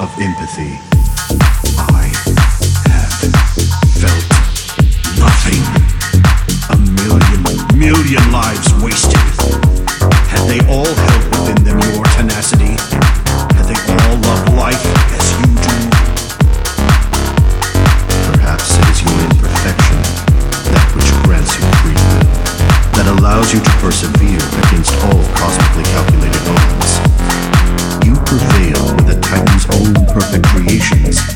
of empathy. I have felt nothing. A million, million lives wasted. Had they all held within them your tenacity? Had they all loved life as you do? Perhaps it is your imperfection, that which grants you free will, that allows you to persevere creations.